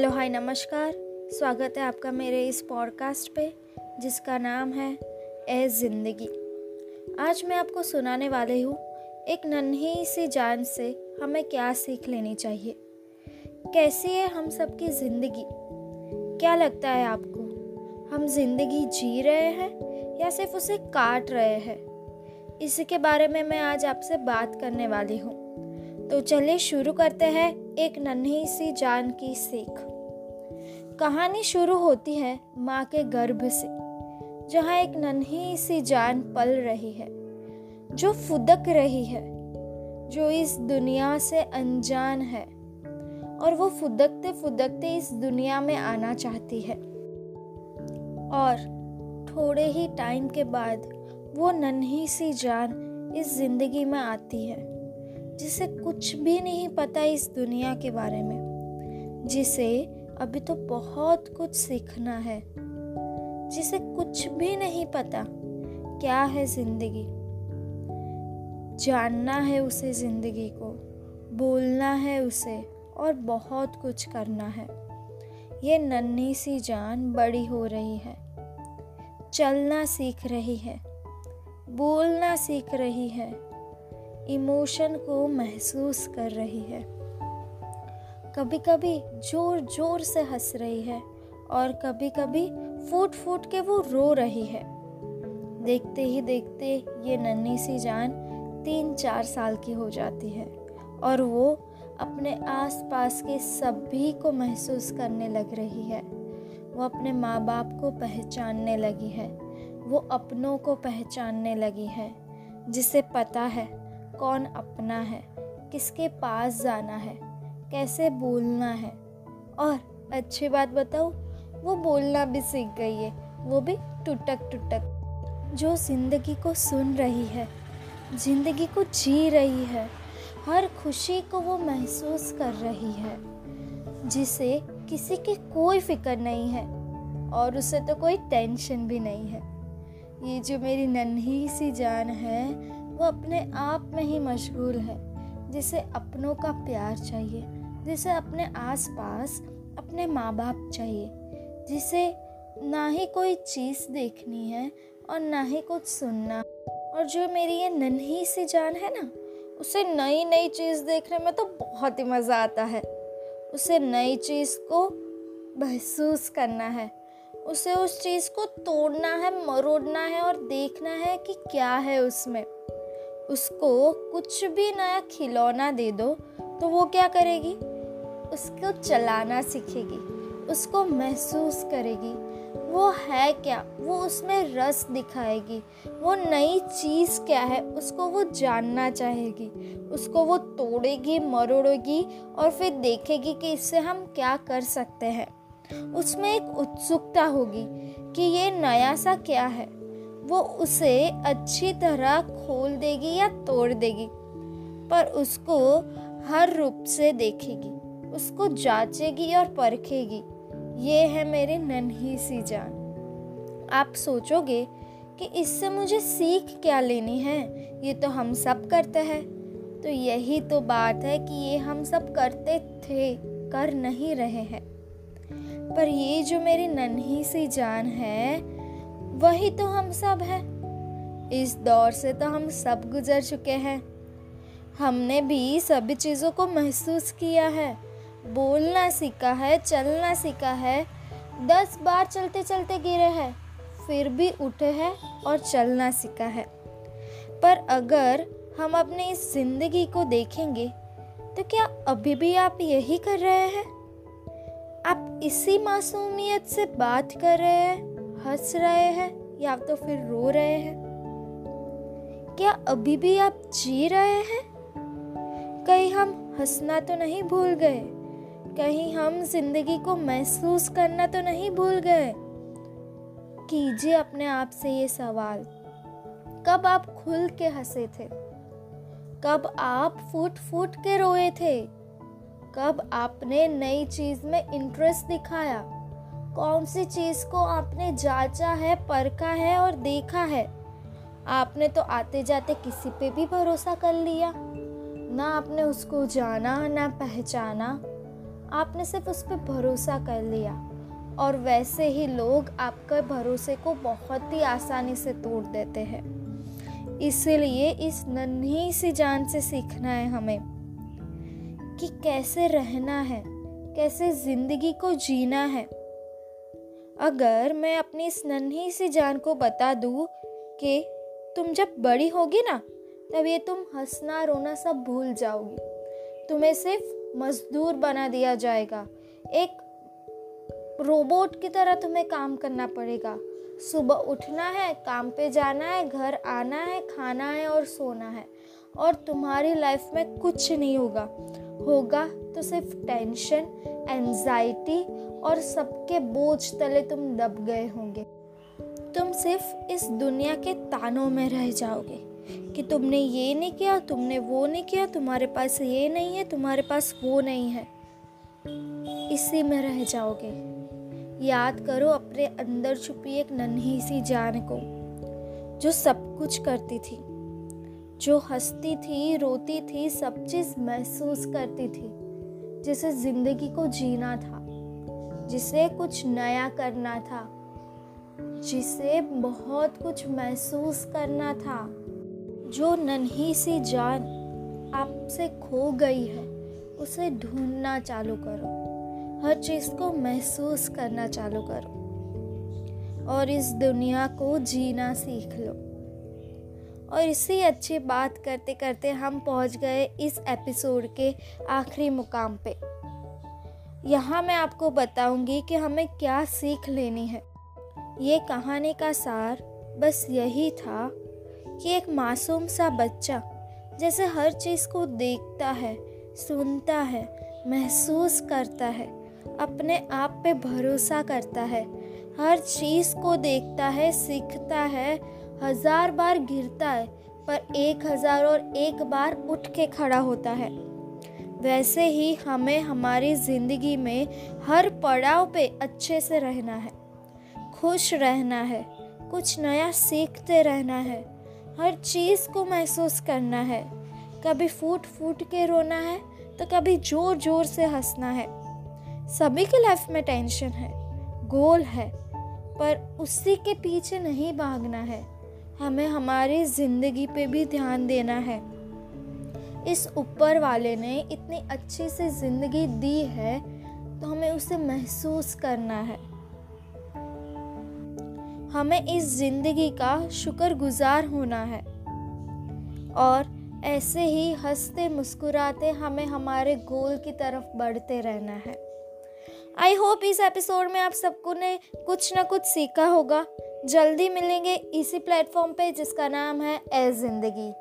Hello, हाय, नमस्कार। स्वागत है आपका मेरे इस पॉडकास्ट पे, जिसका नाम है ए ज़िंदगी। आज मैं आपको सुनाने वाली हूँ एक नन्ही सी जान से हमें क्या सीख लेनी चाहिए। कैसी है हम सबकी ज़िंदगी? क्या लगता है आपको? हम ज़िंदगी जी रहे हैं या सिर्फ़ उसे काट रहे हैं? इसी के बारे में मैं आज आपसे बात करने वाली हूँ। तो चलिए शुरू करते हैं एक नन्ही सी जान की सीख। कहानी शुरू होती है माँ के गर्भ से, जहाँ एक नन्ही सी जान पल रही है, जो फुदक रही है, जो इस दुनिया से अनजान है, और वो फुदकते फुदकते इस दुनिया में आना चाहती है। और थोड़े ही टाइम के बाद वो नन्ही सी जान इस ज़िंदगी में आती है, जिसे कुछ भी नहीं पता इस दुनिया के बारे में, जिसे अभी तो बहुत कुछ सीखना है, जिसे कुछ भी नहीं पता क्या है ज़िंदगी। जानना है उसे ज़िंदगी को, बोलना है उसे और बहुत कुछ करना है। ये नन्ही सी जान बड़ी हो रही है। चलना सीख रही है, बोलना सीख रही है, इमोशन को महसूस कर रही है। कभी कभी ज़ोर ज़ोर से हंस रही है और कभी कभी फूट फूट के वो रो रही है। देखते ही देखते ये नन्ही सी जान तीन चार साल की हो जाती है और वो अपने आसपास के सभी को महसूस करने लग रही है। वो अपने माँ बाप को पहचानने लगी है। वो अपनों को पहचानने लगी है। जिसे पता है कौन अपना है, किसके पास जाना है। कैसे बोलना है। और अच्छी बात बताऊँ, वो बोलना भी सीख गई है, वो भी टुटक टुटक जो ज़िंदगी को सुन रही है, ज़िंदगी को जी रही है, हर खुशी को वो महसूस कर रही है, जिसे किसी की कोई फ़िक्र नहीं है, और उसे तो कोई टेंशन भी नहीं है। ये जो मेरी नन्ही सी जान है, वो अपने आप में ही मशगूल है, जिसे अपनों का प्यार चाहिए। जिसे अपने आसपास अपने माँ बाप चाहिए, जिसे ना ही कोई चीज़ देखनी है और ना ही कुछ सुनना। और जो मेरी ये नन्ही सी जान है ना, उसे नई नई चीज़ देखने में तो बहुत ही मज़ा आता है। उसे नई चीज़ को महसूस करना है। उसे उस चीज़ को तोड़ना है, मरोड़ना है और देखना है कि क्या है उसमें। उसको कुछ भी नया खिलौना दे दो तो वो क्या करेगी? उसको चलाना सीखेगी, उसको महसूस करेगी। वो है क्या? वो उसमें रस दिखाएगी। वो नई चीज़ क्या है? उसको वो जानना चाहेगी। उसको वो तोड़ेगी, मरोड़ेगी और फिर देखेगी कि इससे हम क्या कर सकते हैं। उसमें एक उत्सुकता होगी कि ये नया सा क्या है। वो उसे अच्छी तरह खोल देगी या तोड़ देगी, पर उसको हर रूप से देखेगी। उसको जांचेगी और परखेगी। ये है मेरी नन्ही सी जान। आप सोचोगे कि इससे मुझे सीख क्या लेनी है? ये तो हम सब करते हैं। तो यही तो बात है कि ये हम सब करते थे, कर नहीं रहे हैं। पर ये जो मेरी नन्ही सी जान है, वही तो हम सब हैं। इस दौर से तो हम सब गुजर चुके हैं। हमने भी सभी चीज़ों को महसूस किया है। बोलना सीखा है, चलना सीखा है। दस बार चलते चलते गिरे हैं, फिर भी उठे हैं और चलना सीखा है। पर अगर हम अपने इस ज़िंदगी को देखेंगे तो क्या अभी भी आप यही कर रहे हैं? आप इसी मासूमियत से बात कर रहे हैं, हंस रहे हैं, या तो फिर रो रहे हैं? क्या अभी भी आप जी रहे हैं? कहीं हम हंसना तो नहीं भूल गए? कहीं हम ज़िंदगी को महसूस करना तो नहीं भूल गए। कीजिए अपने आप से ये सवाल, कब आप खुल के हंसे थे? कब आप फूट फूट के रोए थे? कब आपने नई चीज़ में इंटरेस्ट दिखाया? कौन सी चीज़ को आपने जांचा है, परखा है और देखा है? आपने तो आते जाते किसी पे भी भरोसा कर लिया। ना आपने उसको जाना, ना पहचाना। आपने सिर्फ़ उस पर भरोसा कर लिया। और वैसे ही लोग आपके भरोसे को बहुत ही आसानी से तोड़ देते हैं। इसलिए इस नन्ही सी जान से सीखना है हमें कि कैसे रहना है, कैसे ज़िंदगी को जीना है। अगर मैं अपनी इस नन्ही सी जान को बता दूँ कि तुम जब बड़ी होगी ना, तब ये तुम हंसना रोना सब भूल जाओगी। तुम्हें सिर्फ़ मजदूर बना दिया जाएगा। एक रोबोट की तरह तुम्हें काम करना पड़ेगा। सुबह उठना है, काम पे जाना है, घर आना है, खाना है और सोना है। और तुम्हारी लाइफ में कुछ नहीं होगा। होगा तो सिर्फ़ टेंशन एंजाइटी और सबके बोझ तले तुम दब गए होंगे। तुम सिर्फ़ इस दुनिया के तानों में रह जाओगे। कि तुमने ये नहीं किया, तुमने वो नहीं किया, तुम्हारे पास ये नहीं है, तुम्हारे पास वो नहीं है। इसी में रह जाओगे। याद करो अपने अंदर छुपी एक नन्ही सी जान को, जो सब कुछ करती थी, जो हंसती थी, रोती थी, सब चीज़ महसूस करती थी, जिसे ज़िंदगी को जीना था, जिसे कुछ नया करना था, जिसे बहुत कुछ महसूस करना था। जो नन्ही सी जान आपसे खो गई है, उसे ढूंढना चालू करो। हर चीज़ को महसूस करना चालू करो। और इस दुनिया को जीना सीख लो। और इसी अच्छी बात करते करते हम पहुँच गए इस एपिसोड के आखिरी मुकाम पे। यहाँ मैं आपको बताऊँगी कि हमें क्या सीख लेनी है। ये कहानी का सार बस यही था। कि एक मासूम सा बच्चा जैसे हर चीज़ को देखता है, सुनता है, महसूस करता है, अपने आप पे भरोसा करता है। हर चीज़ को देखता है, सीखता है, हज़ार बार गिरता है, पर एक हज़ार और एक बार उठ के खड़ा होता है। वैसे ही हमें हमारी ज़िंदगी में हर पड़ाव पे अच्छे से रहना है, खुश रहना है, कुछ नया सीखते रहना है हर चीज़ को महसूस करना है। कभी फूट फूट के रोना है तो कभी ज़ोर ज़ोर से हंसना है। सभी के लाइफ में टेंशन है गोल है, पर उसी के पीछे नहीं भागना है। हमें हमारी ज़िंदगी पे भी ध्यान देना है। इस ऊपर वाले ने इतनी अच्छी से ज़िंदगी दी है तो हमें उसे महसूस करना है। हमें इस ज़िंदगी का शुक्रगुजार होना है। और ऐसे ही हँसते मुस्कुराते हमें हमारे गोल की तरफ़ बढ़ते रहना है। आई होप इस एपिसोड में आप सबको ने कुछ ना कुछ सीखा होगा। जल्दी मिलेंगे इसी प्लेटफॉर्म पे जिसका नाम है ए ज़िंदगी।